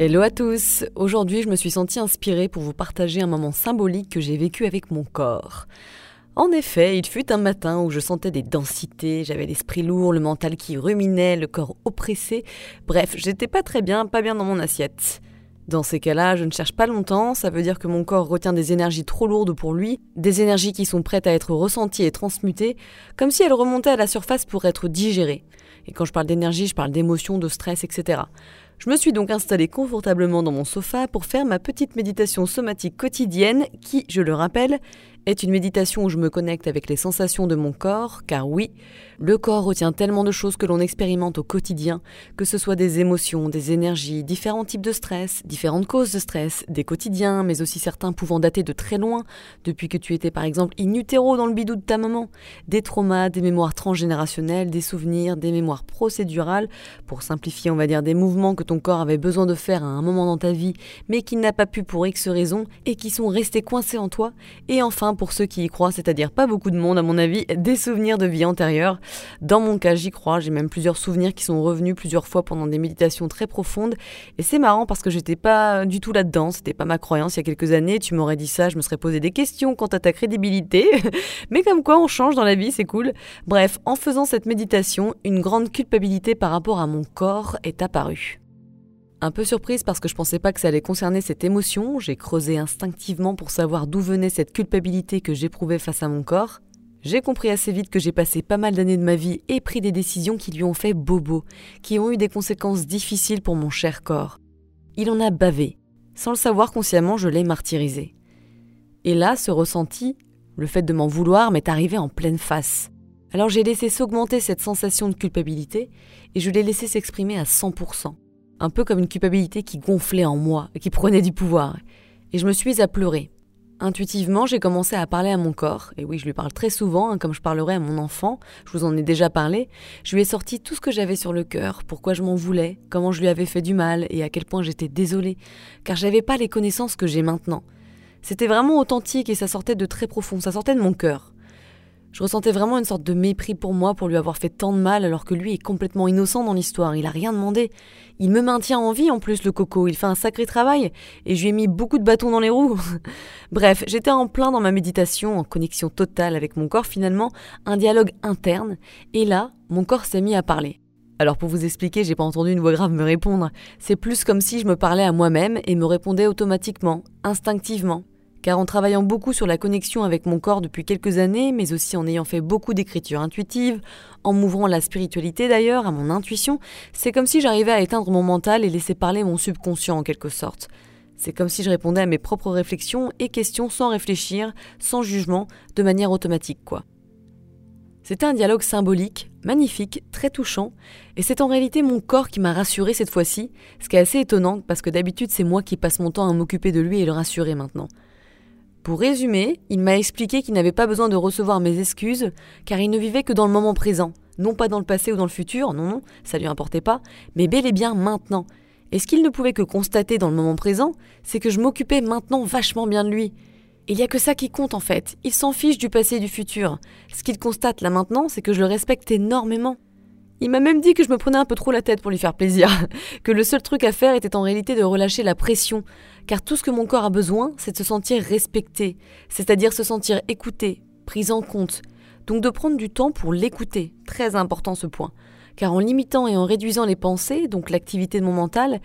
Hello à tous Aujourd'hui je me suis sentie inspirée pour vous partager un moment symbolique que j'ai vécu avec mon corps. En effet, il fut un matin où je sentais des densités, j'avais l'esprit lourd, le mental qui ruminait, le corps oppressé, bref, j'étais pas très bien, pas bien dans mon assiette. Dans ces cas-là, je ne cherche pas longtemps, ça veut dire que mon corps retient des énergies trop lourdes pour lui, des énergies qui sont prêtes à être ressenties et transmutées, comme si elles remontaient à la surface pour être digérées. Et quand je parle d'énergie, je parle d'émotions, de stress, etc. Je me suis donc installée confortablement dans mon sofa pour faire ma petite méditation somatique quotidienne qui, je le rappelle, est une méditation où je me connecte avec les sensations de mon corps, car oui, le corps retient tellement de choses que l'on expérimente au quotidien, que ce soit des émotions, des énergies, différents types de stress, différentes causes de stress, des quotidiens, mais aussi certains pouvant dater de très loin, depuis que tu étais par exemple in utero dans le bidou de ta maman, des traumas, des mémoires transgénérationnelles, des souvenirs, des mémoires procédurales, pour simplifier on va dire des mouvements que ton corps avait besoin de faire à un moment dans ta vie, mais qu'il n'a pas pu pour X raisons, et qui sont restés coincés en toi, et enfin pour ceux qui y croient, c'est-à-dire pas beaucoup de monde à mon avis, des souvenirs de vie antérieure. Dans mon cas, j'y crois, j'ai même plusieurs souvenirs qui sont revenus plusieurs fois pendant des méditations très profondes. Et c'est marrant parce que j'étais pas du tout là-dedans, c'était pas ma croyance il y a quelques années. Tu m'aurais dit ça, je me serais posé des questions quant à ta crédibilité. Mais comme quoi on change dans la vie, c'est cool. Bref, en faisant cette méditation, une grande culpabilité par rapport à mon corps est apparue. Un peu surprise parce que je pensais pas que ça allait concerner cette émotion, j'ai creusé instinctivement pour savoir d'où venait cette culpabilité que j'éprouvais face à mon corps. J'ai compris assez vite que j'ai passé pas mal d'années de ma vie et pris des décisions qui lui ont fait bobo, qui ont eu des conséquences difficiles pour mon cher corps. Il en a bavé. Sans le savoir consciemment, je l'ai martyrisé. Et là, ce ressenti, le fait de m'en vouloir, m'est arrivé en pleine face. Alors j'ai laissé s'augmenter cette sensation de culpabilité et je l'ai laissé s'exprimer à 100% un peu comme une culpabilité qui gonflait en moi, qui prenait du pouvoir. Et je me suis à pleurer. Intuitivement, j'ai commencé à parler à mon corps, et oui, je lui parle très souvent, hein, comme je parlerais à mon enfant, je vous en ai déjà parlé, je lui ai sorti tout ce que j'avais sur le cœur, pourquoi je m'en voulais, comment je lui avais fait du mal, et à quel point j'étais désolée, car j'avais pas les connaissances que j'ai maintenant. C'était vraiment authentique et ça sortait de très profond, ça sortait de mon cœur. Je ressentais vraiment une sorte de mépris pour moi pour lui avoir fait tant de mal alors que lui est complètement innocent dans l'histoire, il a rien demandé. Il me maintient en vie en plus le coco, il fait un sacré travail et je lui ai mis beaucoup de bâtons dans les roues. Bref, j'étais en plein dans ma méditation, en connexion totale avec mon corps finalement, un dialogue interne et là, mon corps s'est mis à parler. Alors pour vous expliquer, j'ai pas entendu une voix grave me répondre. C'est plus comme si je me parlais à moi-même et me répondais automatiquement, instinctivement car en travaillant beaucoup sur la connexion avec mon corps depuis quelques années, mais aussi en ayant fait beaucoup d'écriture intuitive, en m'ouvrant la spiritualité d'ailleurs, à mon intuition, c'est comme si j'arrivais à éteindre mon mental et laisser parler mon subconscient en quelque sorte. C'est comme si je répondais à mes propres réflexions et questions sans réfléchir, sans jugement, de manière automatique quoi. C'était un dialogue symbolique, magnifique, très touchant, et c'est en réalité mon corps qui m'a rassuré cette fois-ci, ce qui est assez étonnant parce que d'habitude c'est moi qui passe mon temps à m'occuper de lui et le rassurer maintenant. Pour résumer, il m'a expliqué qu'il n'avait pas besoin de recevoir mes excuses, car il ne vivait que dans le moment présent, non pas dans le passé ou dans le futur, non, non, ça lui importait pas, mais bel et bien maintenant. Et ce qu'il ne pouvait que constater dans le moment présent, c'est que je m'occupais maintenant vachement bien de lui. Il n'y a que ça qui compte en fait, il s'en fiche du passé et du futur. Ce qu'il constate là maintenant, c'est que je le respecte énormément. Il m'a même dit que je me prenais un peu trop la tête pour lui faire plaisir, que le seul truc à faire était en réalité de relâcher la pression, car tout ce que mon corps a besoin, c'est de se sentir respecté, c'est-à-dire se sentir écouté, pris en compte, donc de prendre du temps pour l'écouter, très important ce point, car en limitant et en réduisant les pensées, donc l'activité de mon mental,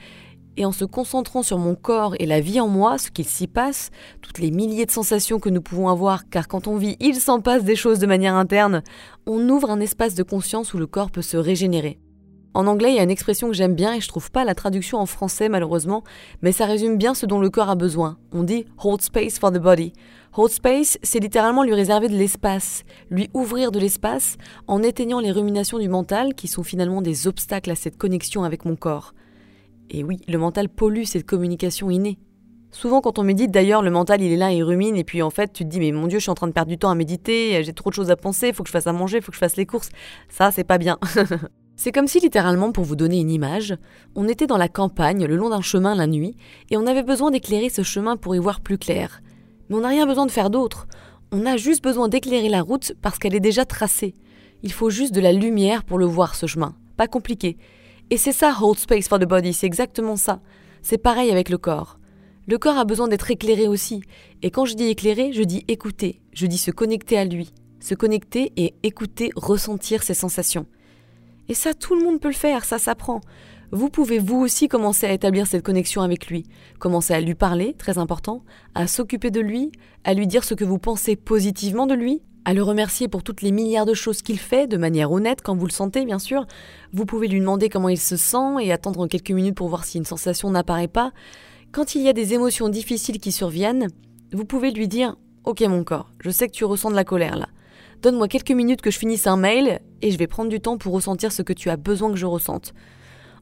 et en se concentrant sur mon corps et la vie en moi, ce qu'il s'y passe, toutes les milliers de sensations que nous pouvons avoir, car quand on vit, il s'en passe des choses de manière interne, on ouvre un espace de conscience où le corps peut se régénérer. En anglais, il y a une expression que j'aime bien et je trouve pas la traduction en français malheureusement, mais ça résume bien ce dont le corps a besoin. On dit hold space for the body. Hold space, c'est littéralement lui réserver de l'espace, lui ouvrir de l'espace en éteignant les ruminations du mental qui sont finalement des obstacles à cette connexion avec mon corps. Et oui, le mental pollue cette communication innée. Souvent, quand on médite, d'ailleurs, le mental, il est là, il rumine, et puis en fait, tu te dis, mais mon Dieu, je suis en train de perdre du temps à méditer, j'ai trop de choses à penser, faut que je fasse à manger, faut que je fasse les courses. Ça, c'est pas bien. c'est comme si, littéralement, pour vous donner une image, on était dans la campagne, le long d'un chemin la nuit, et on avait besoin d'éclairer ce chemin pour y voir plus clair. Mais on n'a rien besoin de faire d'autre. On a juste besoin d'éclairer la route parce qu'elle est déjà tracée. Il faut juste de la lumière pour le voir, ce chemin. Pas compliqué. Et c'est ça, hold space for the body, c'est exactement ça. C'est pareil avec le corps. Le corps a besoin d'être éclairé aussi. Et quand je dis éclairé, je dis écouter, je dis se connecter à lui. Se connecter et écouter, ressentir ses sensations. Et ça, tout le monde peut le faire, ça s'apprend. Vous pouvez vous aussi commencer à établir cette connexion avec lui, commencer à lui parler, très important, à s'occuper de lui, à lui dire ce que vous pensez positivement de lui, à le remercier pour toutes les milliards de choses qu'il fait, de manière honnête quand vous le sentez bien sûr. Vous pouvez lui demander comment il se sent et attendre quelques minutes pour voir si une sensation n'apparaît pas. Quand il y a des émotions difficiles qui surviennent, vous pouvez lui dire Ok mon corps, je sais que tu ressens de la colère là. Donne-moi quelques minutes que je finisse un mail et je vais prendre du temps pour ressentir ce que tu as besoin que je ressente.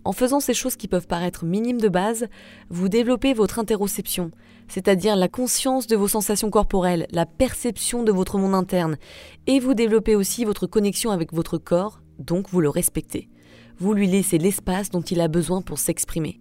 En faisant ces choses qui peuvent paraître minimes de base, vous développez votre interoception, c'est-à-dire la conscience de vos sensations corporelles, la perception de votre monde interne, et vous développez aussi votre connexion avec votre corps, donc vous le respectez. Vous lui laissez l'espace dont il a besoin pour s'exprimer.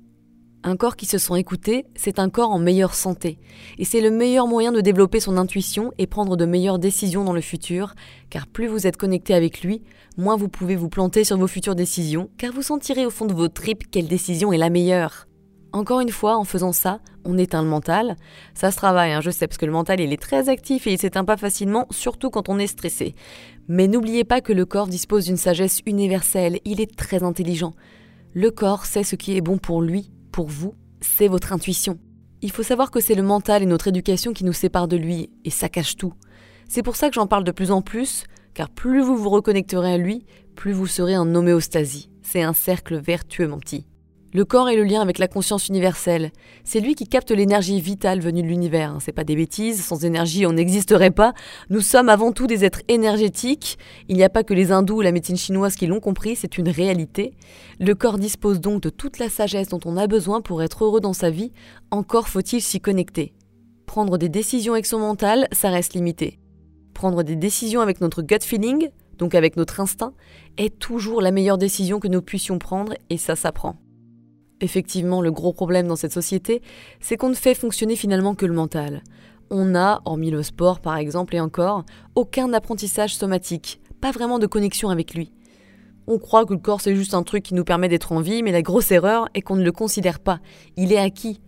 Un corps qui se sent écouté, c'est un corps en meilleure santé. Et c'est le meilleur moyen de développer son intuition et prendre de meilleures décisions dans le futur, car plus vous êtes connecté avec lui, moins vous pouvez vous planter sur vos futures décisions, car vous sentirez au fond de vos tripes quelle décision est la meilleure. Encore une fois, en faisant ça, on éteint le mental. Ça se travaille, hein, je sais, parce que le mental, il est très actif et il s'éteint pas facilement, surtout quand on est stressé. Mais n'oubliez pas que le corps dispose d'une sagesse universelle, il est très intelligent. Le corps sait ce qui est bon pour lui pour vous, c'est votre intuition. Il faut savoir que c'est le mental et notre éducation qui nous séparent de lui, et ça cache tout. C'est pour ça que j'en parle de plus en plus, car plus vous vous reconnecterez à lui, plus vous serez en homéostasie. C'est un cercle vertueux, mon petit. Le corps est le lien avec la conscience universelle. C'est lui qui capte l'énergie vitale venue de l'univers. Hein. C'est pas des bêtises, sans énergie on n'existerait pas. Nous sommes avant tout des êtres énergétiques. Il n'y a pas que les hindous ou la médecine chinoise qui l'ont compris, c'est une réalité. Le corps dispose donc de toute la sagesse dont on a besoin pour être heureux dans sa vie, encore faut-il s'y connecter. Prendre des décisions avec son mental, ça reste limité. Prendre des décisions avec notre gut feeling, donc avec notre instinct, est toujours la meilleure décision que nous puissions prendre et ça s'apprend. Effectivement, le gros problème dans cette société, c'est qu'on ne fait fonctionner finalement que le mental. On n'a, hormis le sport par exemple et encore, aucun apprentissage somatique, pas vraiment de connexion avec lui. On croit que le corps c'est juste un truc qui nous permet d'être en vie, mais la grosse erreur est qu'on ne le considère pas. Il est acquis.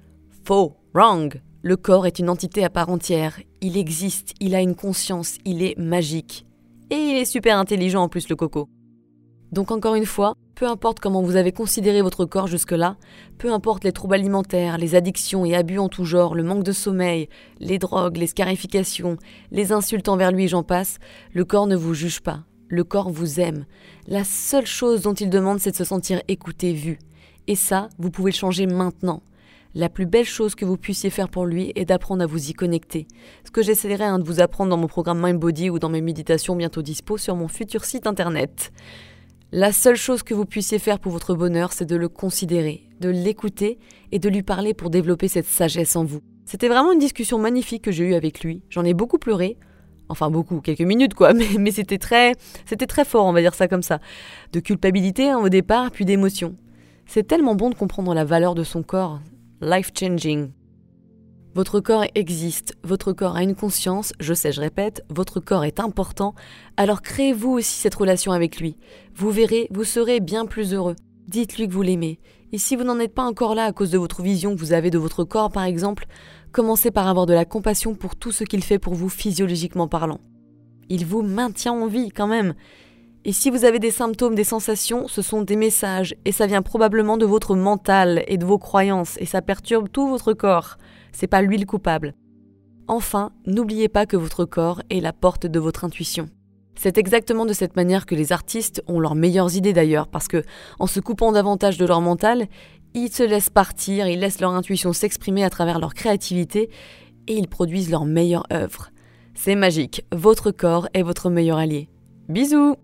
Faux, wrong. Le corps est une entité à part entière. Il existe, il a une conscience, il est magique. Et il est super intelligent en plus le coco. Donc encore une fois, peu importe comment vous avez considéré votre corps jusque-là, peu importe les troubles alimentaires, les addictions et abus en tout genre, le manque de sommeil, les drogues, les scarifications, les insultes envers lui, j'en passe, le corps ne vous juge pas. Le corps vous aime. La seule chose dont il demande, c'est de se sentir écouté, vu. Et ça, vous pouvez le changer maintenant. La plus belle chose que vous puissiez faire pour lui est d'apprendre à vous y connecter. Ce que j'essaierai hein, de vous apprendre dans mon programme Mind Body ou dans mes méditations bientôt dispo sur mon futur site internet. La seule chose que vous puissiez faire pour votre bonheur, c'est de le considérer, de l'écouter et de lui parler pour développer cette sagesse en vous. C'était vraiment une discussion magnifique que j'ai eue avec lui. J'en ai beaucoup pleuré. Enfin beaucoup, quelques minutes quoi, mais, c'était très, c'était très fort, on va dire ça comme ça. De culpabilité hein, au départ, puis d'émotion. C'est tellement bon de comprendre la valeur de son corps. Life changing. Votre corps existe, votre corps a une conscience, je sais, je répète, votre corps est important, alors créez-vous aussi cette relation avec lui. Vous verrez, vous serez bien plus heureux. Dites-lui que vous l'aimez. Et si vous n'en êtes pas encore là à cause de votre vision que vous avez de votre corps, par exemple, commencez par avoir de la compassion pour tout ce qu'il fait pour vous physiologiquement parlant. Il vous maintient en vie quand même. Et si vous avez des symptômes, des sensations, ce sont des messages, et ça vient probablement de votre mental et de vos croyances, et ça perturbe tout votre corps c'est pas lui le coupable. Enfin, n'oubliez pas que votre corps est la porte de votre intuition. C'est exactement de cette manière que les artistes ont leurs meilleures idées d'ailleurs, parce que en se coupant davantage de leur mental, ils se laissent partir, ils laissent leur intuition s'exprimer à travers leur créativité et ils produisent leur meilleure œuvre. C'est magique, votre corps est votre meilleur allié. Bisous